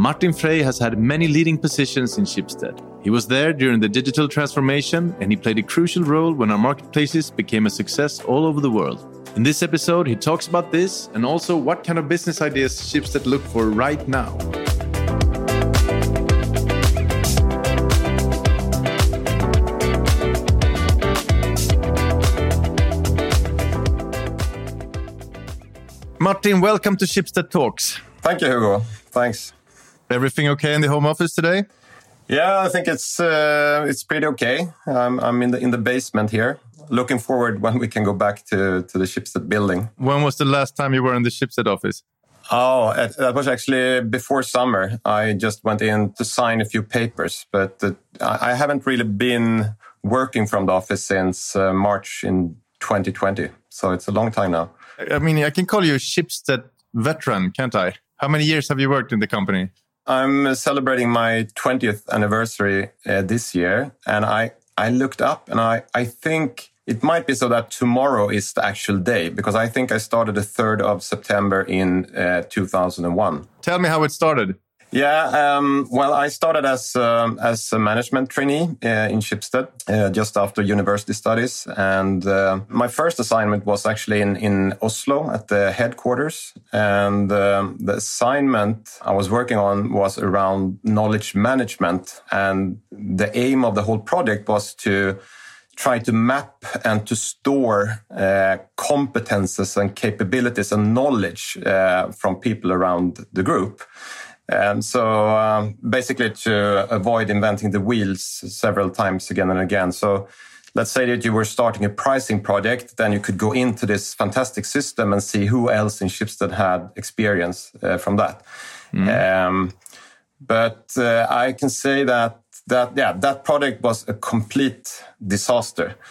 Martin Frey has had many leading positions in Schibsted. He was there during the digital transformation and he played a crucial role when our marketplaces became a success all over the world. In this episode, he talks about this and also what kind of business ideas Schibsted look for right now. Martin, welcome to Schibsted Talks. Thank you, Hugo. Thanks. Everything okay in the home office today? Yeah, I think it's uh, it's pretty okay. I'm, I'm in the in the basement here. Looking forward when we can go back to to the Schibsted building. When was the last time you were in the Schibsted office? Oh, that was actually before summer. I just went in to sign a few papers, but uh, I haven't really been working from the office since uh, March in 2020. So it's a long time now. I mean, I can call you a Schibsted veteran, can't I? How many years have you worked in the company? I'm celebrating my 20th anniversary uh, this year, and I I looked up, and I I think it might be so that tomorrow is the actual day because I think I started the 3rd of September in uh, 2001. Tell me how it started. Yeah, um, well, I started as um, as a management trainee uh, in Schibsted uh, just after university studies, and uh, my first assignment was actually in in Oslo at the headquarters. And um, the assignment I was working on was around knowledge management, and the aim of the whole project was to try to map and to store uh, competences and capabilities and knowledge uh, from people around the group. And so um, basically to avoid inventing the wheels several times again and again. So let's say that you were starting a pricing project, then you could go into this fantastic system and see who else in Schibsted had experience uh, from that. Mm. Um, but uh, I can say that that yeah that project was a complete disaster.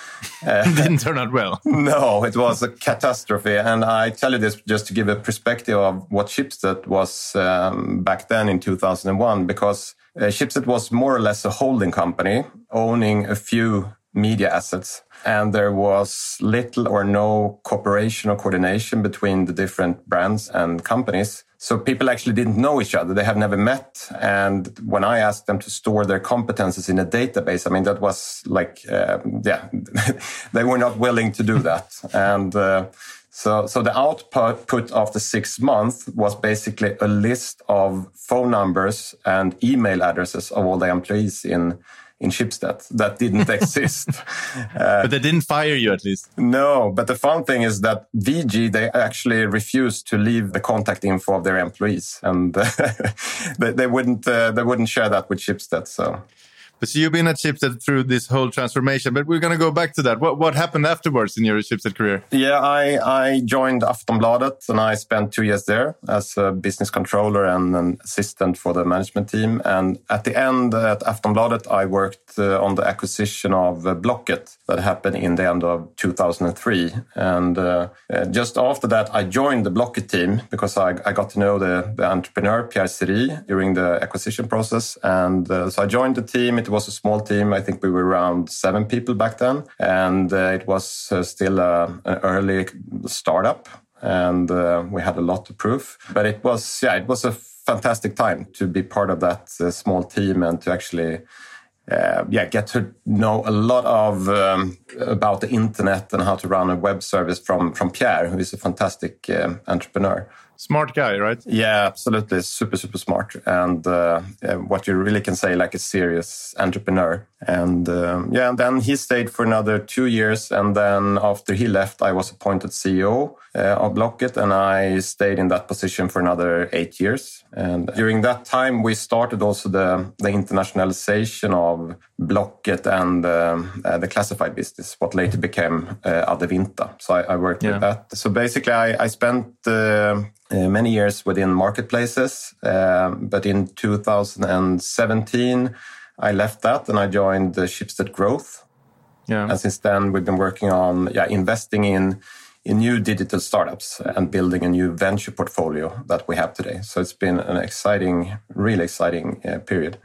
Uh, didn't turn out well. No it was a catastrophe. And i tell you this just to give a perspective of what Schibsted was um, back then in 2001 because uh, Schibsted was more or less a holding company owning a few media assets and there was little or no cooperation or coordination between the different brands and companies so people actually didn't know each other. They have never met. And when I asked them to store their competences in a database, I mean, that was like, uh, yeah, they were not willing to do that. and uh, so, so the output of the six months was basically a list of phone numbers and email addresses of all the employees in in Schibsted that didn't exist. Uh, but they didn't fire you at least. No, but the fun thing is that VG they actually refused to leave the contact info of their employees, and they, they, wouldn't uh, they wouldn't share that with Schibsted. So but so you've been at Schibsted through this whole transformation, but we're going to go back to that. What what happened afterwards in your Schibsted career? Yeah, I I joined Aftonbladet and I spent two years there as a business controller and an assistant for the management team. And at the end at Aftonbladet, I worked uh, on the acquisition of uh, Blocket that happened in the end of 2003. And uh, uh, just after that, I joined the Blocket team because I, I got to know the, the entrepreneur Pierre Siri during the acquisition process. And uh, so I joined the team. It was a small team. I think we were around seven people back then. And uh, it was uh, still a, an early startup. And uh, we had a lot to prove. But it was, yeah, it was a fantastic time to be part of that uh, small team and to actually uh, yeah, get to know a lot of um, about the internet and how to run a web service from from Pierre, who is a fantastic uh, entrepreneur. Smart guy, right? Yeah, absolutely. Super, super smart. And uh, what you really can say, like a serious entrepreneur. And um, yeah, and then he stayed for another two years. And then after he left, I was appointed CEO uh, of Blocket and I stayed in that position for another eight years. And during that time, we started also the, the internationalization of Blocket and um, uh, the classified business, what later became uh, Adevinta. So I, I worked yeah. with that. So basically, I, I spent uh, uh, many years within marketplaces. Uh, but in 2017, I left that and I joined the Schibsted Growth. Yeah. And since then, we've been working on yeah, investing in in new digital startups and building a new venture portfolio that we have today. So it's been an exciting, really exciting uh, period.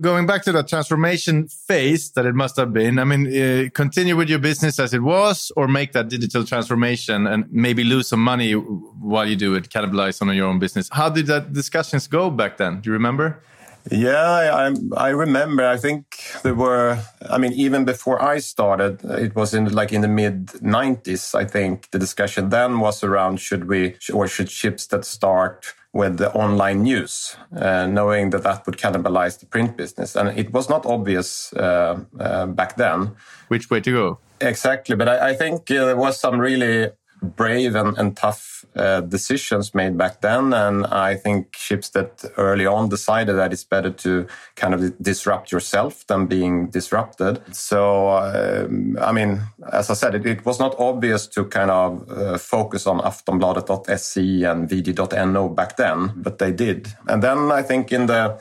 Going back to the transformation phase that it must have been, I mean, uh, continue with your business as it was or make that digital transformation and maybe lose some money while you do it, cannibalize on your own business. How did that discussions go back then? Do you remember? Yeah, I, I remember. I think there were. I mean, even before I started, it was in like in the mid '90s. I think the discussion then was around should we or should Schibsted start with the online news, uh, knowing that that would cannibalize the print business. And it was not obvious uh, uh, back then. Which way to go? Exactly. But I, I think uh, there was some really brave and, and tough uh, decisions made back then. And I think Schibsted early on decided that it's better to kind of disrupt yourself than being disrupted. So, um, I mean, as I said, it, it, was not obvious to kind of uh, focus on aftonbladet.se and vg.no back then, but they did. And then I think in the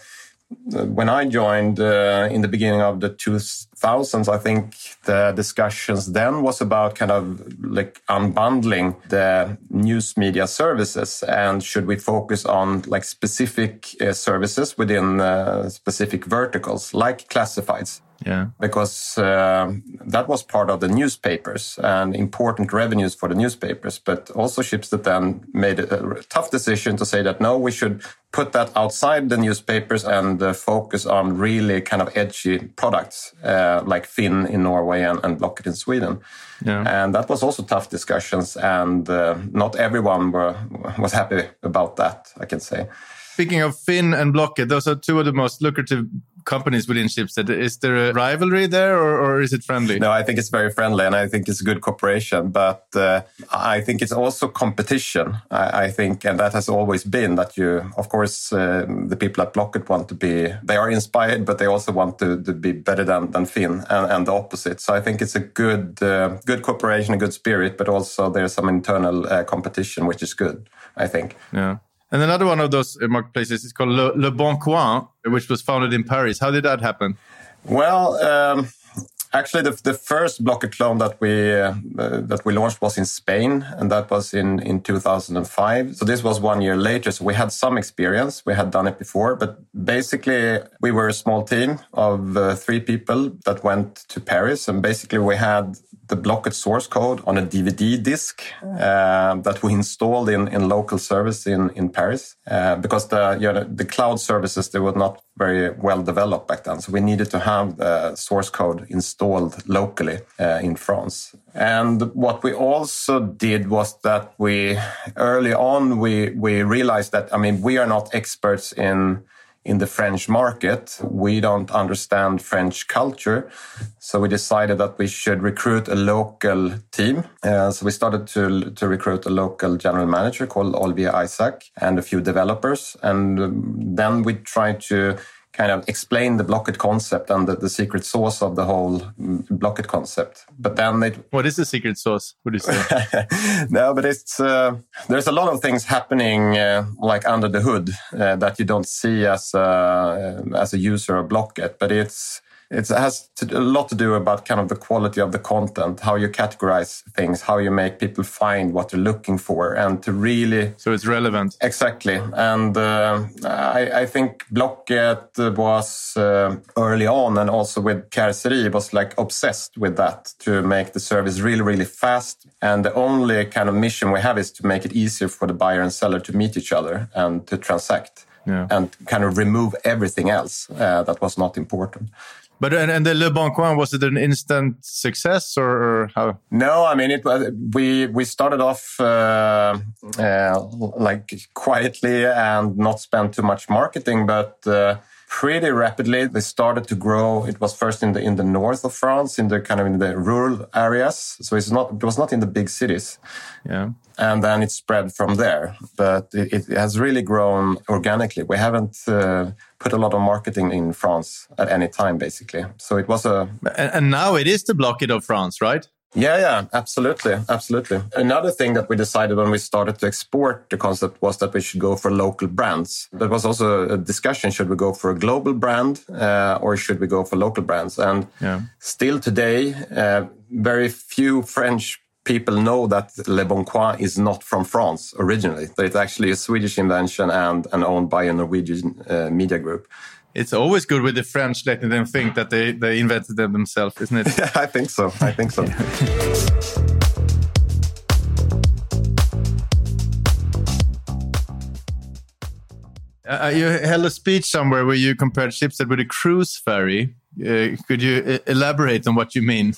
when I joined uh, in the beginning of the 2000s, I think the discussions then was about kind of like unbundling the news media services and should we focus on like specific uh, services within uh, specific verticals like classifieds. Yeah. Because uh, that was part of the newspapers and important revenues for the newspapers. But also Schibsted then made a tough decision to say that no, we should put that outside the newspapers and uh, focus on really kind of edgy products uh, like Finn in Norway and, and Blocket in Sweden. Yeah. And that was also tough discussions, and uh, not everyone were, was happy about that, I can say. Speaking of Finn and Blocket, those are two of the most lucrative companies within Schibsted. Is there a rivalry there or, or, is it friendly? No, I think it's very friendly and I think it's a good cooperation. But uh, I think it's also competition. I, I, think, and that has always been that you, of course, uh, the people at Blocket want to be, they are inspired, but they also want to, to be better than, than Finn and, and, the opposite. So I think it's a good, uh, good cooperation, a good spirit, but also there's some internal uh, competition, which is good, I think. Yeah. And another one of those uh, marketplaces is called Le, Le Bon Coin, which was founded in Paris. How did that happen? Well, um, actually, the, the first Blocket clone that we uh, that we launched was in Spain, and that was in in 2005. So this was one year later. So we had some experience. We had done it before, but basically, we were a small team of uh, three people that went to Paris, and basically, we had the Blocket source code on a DVD disc uh, that we installed in, in local service in, in Paris uh, because the, you know, the cloud services, they were not very well developed back then. So we needed to have the source code installed locally uh, in France. And what we also did was that we early on, we, we realized that, I mean, we are not experts in in the French market. We don't understand French culture. So we decided that we should recruit a local team. Uh, so we started to, to recruit a local general manager called Olivier Aizac and a few developers. And then we tried to kind of explain the Blocket concept and the, the secret sauce of the whole Blocket concept. But then it. What is the secret sauce? Would you say? no, but it's uh, there's a lot of things happening uh, like under the hood uh, that you don't see as a, as a user of Blocket. But it's it has to, a lot to do about kind of the quality of the content, how you categorize things, how you make people find what they're looking for, and to really. So it's relevant. Exactly, and uh, I, I, think Blocket was uh, early on, and also with Carcerie was like obsessed with that to make the service really, really fast. And the only kind of mission we have is to make it easier for the buyer and seller to meet each other and to transact. Yeah. And kind of remove everything else uh, that was not important. But and, and the Le Bon Coin was it an instant success or, or how? No, I mean it was. We we started off uh, uh, like quietly and not spend too much marketing, but. Uh, pretty rapidly. They started to grow. It was first in the in the north of France, in the kind of in the rural areas. So it's not it was not in the big cities. Yeah. And then it spread from there. But it, it has really grown organically. We haven't uh, put a lot of marketing in France at any time, basically. So it was a. And, and now it is the Blocket of France, right? Yeah, yeah, absolutely, absolutely. Another thing that we decided when we started to export the concept was that we should go for local brands. There was also a discussion: should we go for a global brand uh, or should we go for local brands? And yeah. still today, uh, very few French people know that Le Bon Coin is not from France originally. That it's actually a Swedish invention and, and owned by a Norwegian uh, media group. It's always good with the French letting them think that they, they invented them themselves, isn't it? Yeah, I think so. I think so. Uh, you held a speech somewhere where you compared Schibsted with a cruise ferry. Uh, could you uh, elaborate on what you mean?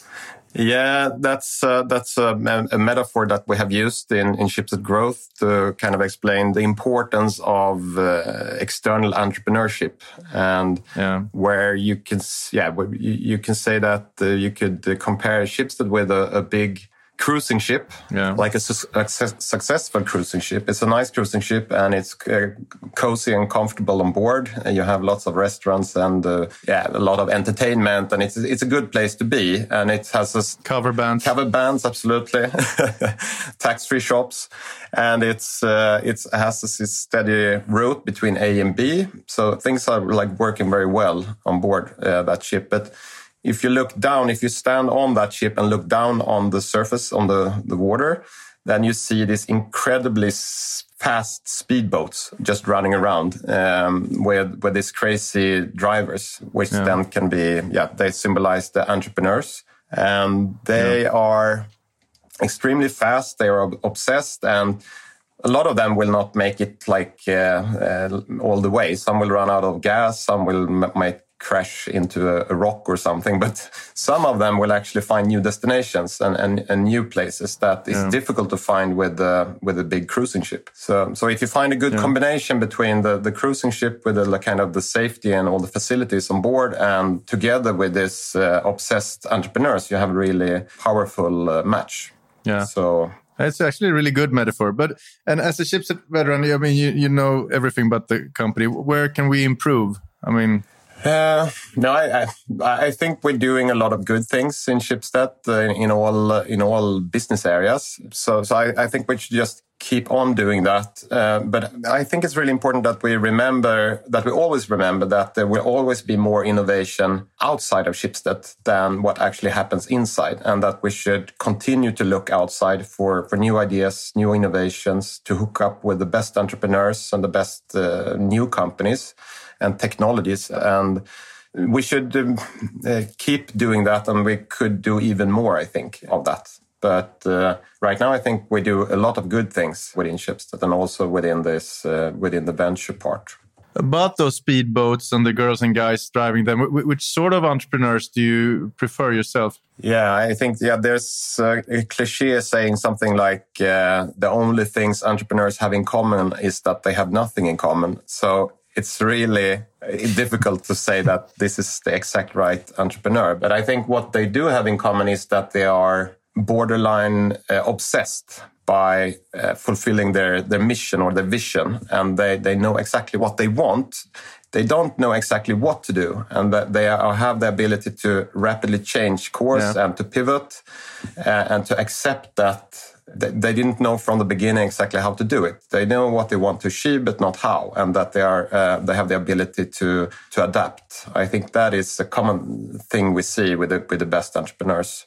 Yeah, that's uh, that's a, a, metaphor that we have used in in Schibsted Growth to kind of explain the importance of uh, external entrepreneurship and yeah. where you can yeah you, you can say that uh, you could uh, compare Schibsted with a, a big cruising ship, yeah. like a, su successful cruising ship. It's a nice cruising ship and it's uh, cozy and comfortable on board. And you have lots of restaurants and uh, yeah, a lot of entertainment, and it's it's a good place to be. And it has a cover bands, cover bands, absolutely, tax free shops, and it's uh, it has this steady route between A and B. So things are like working very well on board uh, that ship, but if you look down, if you stand on that ship and look down on the surface, on the, the water, then you see these incredibly fast speedboats just running around um, with with these crazy drivers, which yeah. then can be yeah they symbolize the entrepreneurs, and they yeah. are extremely fast. They are obsessed and. A lot of them will not make it like uh, uh, all the way. Some will run out of gas. Some will make crash into a, a, rock or something. But some of them will actually find new destinations and, and, and new places that is yeah. difficult to find with uh, with a big cruising ship. So so if you find a good yeah. combination between the, the cruising ship with the kind of the safety and all the facilities on board, and together with this uh, obsessed entrepreneurs, you have a really powerful uh, match. Yeah. So it's actually a really good metaphor. But and as a Schibsted veteran, I mean, you, you know everything about the company. Where can we improve? I mean, uh, no, I, I, I think we're doing a lot of good things in Schibsted uh, in all uh, in all business areas. So so I, I think we should just keep on doing that. Uh, but I think it's really important that we remember that we always remember that there will always be more innovation outside of Schibsted than what actually happens inside, and that we should continue to look outside for for new ideas, new innovations, to hook up with the best entrepreneurs and the best uh, new companies and technologies. And we should um, uh, keep doing that, and we could do even more, I think, of that. But uh, right now, I think we do a lot of good things within Schibsted and also within this uh, within the venture part. About those speedboats and the girls and guys driving them, which sort of entrepreneurs do you prefer yourself? Yeah, I think yeah, there's a, a cliche saying something like uh, the only things entrepreneurs have in common is that they have nothing in common. So it's really difficult to say that this is the exact right entrepreneur. But I think what they do have in common is that they are borderline uh, obsessed by uh, fulfilling their, their mission or their vision. And they, they know exactly what they want. They don't know exactly what to do. And that they are, have the ability to rapidly change course yeah. and to pivot uh, and to accept that they didn't know from the beginning exactly how to do it. They know what they want to achieve, but not how, and that they are uh, they have the ability to to adapt. I think that is a common thing we see with the, with the best entrepreneurs.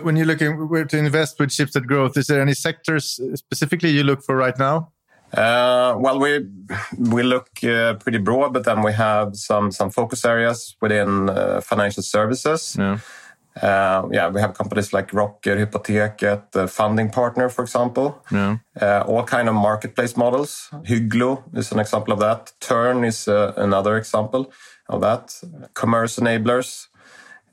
When you're looking where to invest with Schibsted Growth, is there any sectors specifically you look for right now? Uh, well, we we look uh, pretty broad, but then we have some some focus areas within uh, financial services. Yeah. Uh, yeah, we have companies like Rocker, Hypoteket, the funding partner, for example. Yeah. Uh, all kind of marketplace models. Hygglo is an example of that. Turn is uh, another example of that. Commerce enablers.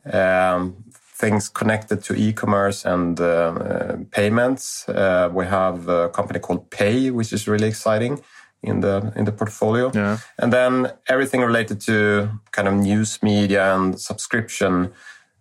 Um, things connected to e-commerce and uh, uh, payments. Uh, we have a company called Pay, which is really exciting in the in the portfolio. Yeah. And then everything related to kind of news media and subscription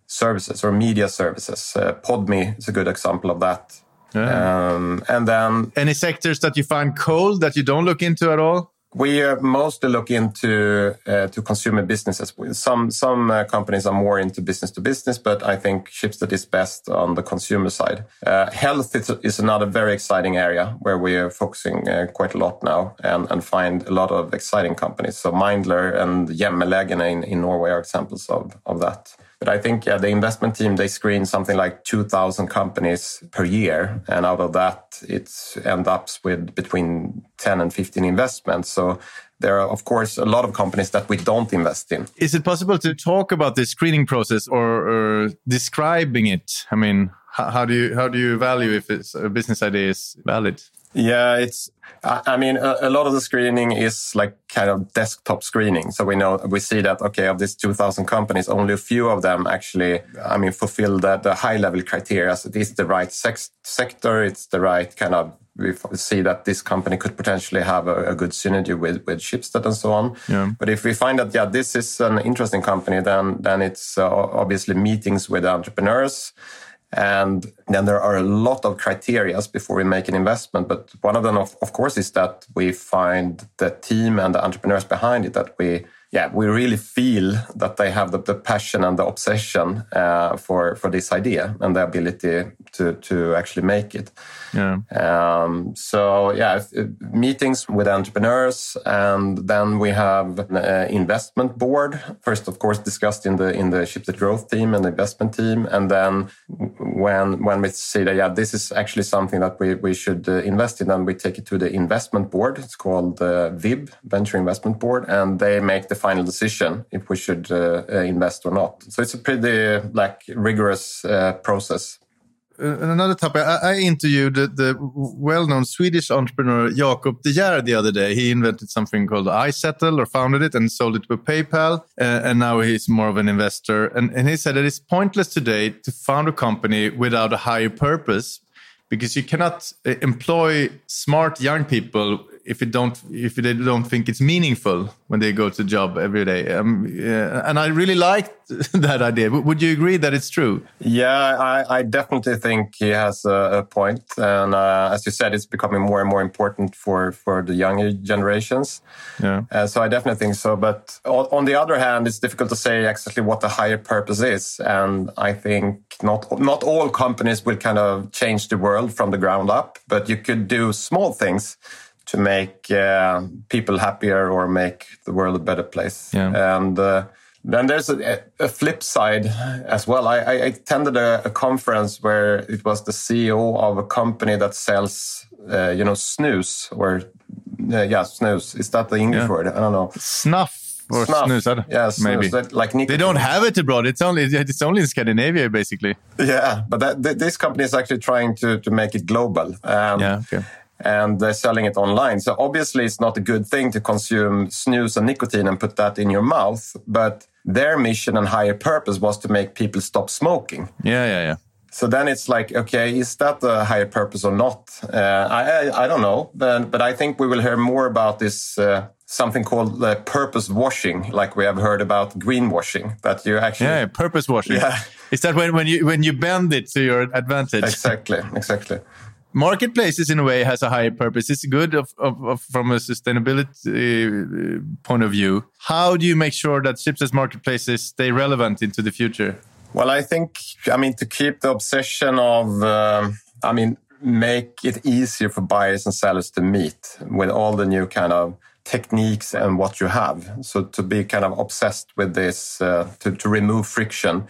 services or media services. Uh, Podme is a good example of that. Yeah. Um, and then any sectors that you find cold that you don't look into at all? We uh, mostly look into uh, to consumer businesses. Some some uh, companies are more into business to business, but I think Schibsted is best on the consumer side. Uh, health is, is, another very exciting area where we are focusing uh, quite a lot now and, and find a lot of exciting companies. So Mindler and Hjemmelegen in, in Norway are examples of, of that. But I think yeah, the investment team they screen something like 2,000 companies per year, and out of that, it ends up with between 10 and 15 investments. So there are, of course, a lot of companies that we don't invest in. Is it possible to talk about the screening process or, or describing it? I mean, how, do you how do you value if it's, a business idea is valid? Yeah, it's. I mean, a, a, lot of the screening is like kind of desktop screening. So we know we see that okay, of these two thousand companies, only a few of them actually, I mean, fulfill the, the high level criteria. So it is the right sex, sector. It's the right kind of. We see that this company could potentially have a, a good synergy with with Schibsted and so on. Yeah. But if we find that yeah, this is an interesting company, then then it's uh, obviously meetings with entrepreneurs and then there are a lot of criteria before we make an investment. But one of them, of, of course, is that we find the team and the entrepreneurs behind it that we yeah, we really feel that they have the, the passion and the obsession uh, for for this idea and the ability to to actually make it. Yeah. Um, so yeah, meetings with entrepreneurs, and then we have an uh, investment board. First, of course, discussed in the in the Schibsted growth team and the investment team, and then when when we see that yeah, this is actually something that we we should uh, invest in, then we take it to the investment board. It's called the VIB Venture Investment Board, and they make the final decision if we should uh, uh, invest or not. So it's a pretty like rigorous uh, process. Another topic, I, interviewed the, the well-known Swedish entrepreneur Jakob De the other day. He invented something called iZettle or founded it and sold it to PayPal. Uh, and now he's more of an investor. And, and he said it's pointless today to found a company without a higher purpose because you cannot employ smart young people if it don't if they don't think it's meaningful when they go to job every day. Um, yeah, and I really liked that idea. Would you agree that it's true? Yeah, I, I definitely think he has a, a point. And uh, as you said, it's becoming more and more important for for the younger generations. Yeah. Uh, so I definitely think so. But on the other hand, it's difficult to say exactly what the higher purpose is. And I think not not all companies will kind of change the world from the ground up, but you could do small things to make uh, people happier or make the world a better place. Yeah. And uh, then there's a, a, flip side as well. I, I attended a, a, conference where it was the CEO of a company that sells, uh, you know, snus or uh, yeah, snus. Is that the English yeah. word? I don't know. Snuff or snuff. snus. Yeah, maybe that, like nicotine. they don't have it abroad. It's only it's only in Scandinavia, basically. Yeah, but that, this company is actually trying to to make it global. Um, yeah. Okay and they're selling it online. So obviously, it's not a good thing to consume snus and nicotine and put that in your mouth. But their mission and higher purpose was to make people stop smoking. Yeah, yeah, yeah. So then it's like, okay, is that a higher purpose or not? Uh, I, I, I don't know, but but I think we will hear more about this. Uh, something called uh, purpose washing, like we have heard about greenwashing. That you actually yeah, purpose washing. Yeah, is that when when you when you bend it to your advantage? Exactly, exactly marketplaces in a way has a higher purpose. It's good of, of, of, from a sustainability uh, point of view. How do you make sure that Schibsted's marketplaces stay relevant into the future? Well i think i mean to keep the obsession of uh, i mean make it easier for buyers and sellers to meet with all the new kind of techniques and what you have. So to be kind of obsessed with this, uh, to, to remove friction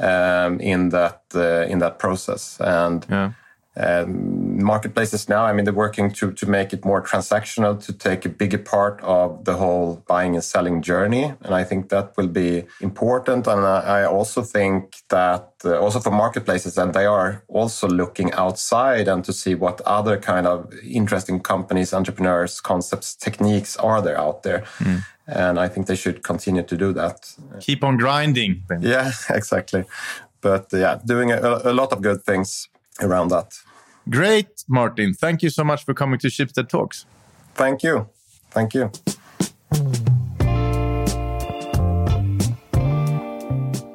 um, in that uh, in that process, and yeah um, marketplaces now. I mean, they're working to to make it more transactional, to take a bigger part of the whole buying and selling journey, and I think that will be important. And I, I also think that uh, also for marketplaces, and they are also looking outside and to see what other kind of interesting companies, entrepreneurs, concepts, techniques are there out there. Mm. And I think they should continue to do that. Keep on grinding. Yeah, exactly. But yeah, doing a, a lot of good things around that. Great, Martin. Thank you so much for coming to Schibsted Talks. Thank you. Thank you.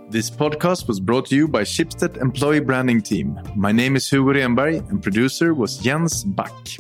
This podcast was brought to you by Schibsted Employee Branding Team. My name is Hugo Renberg and producer was Jens Back.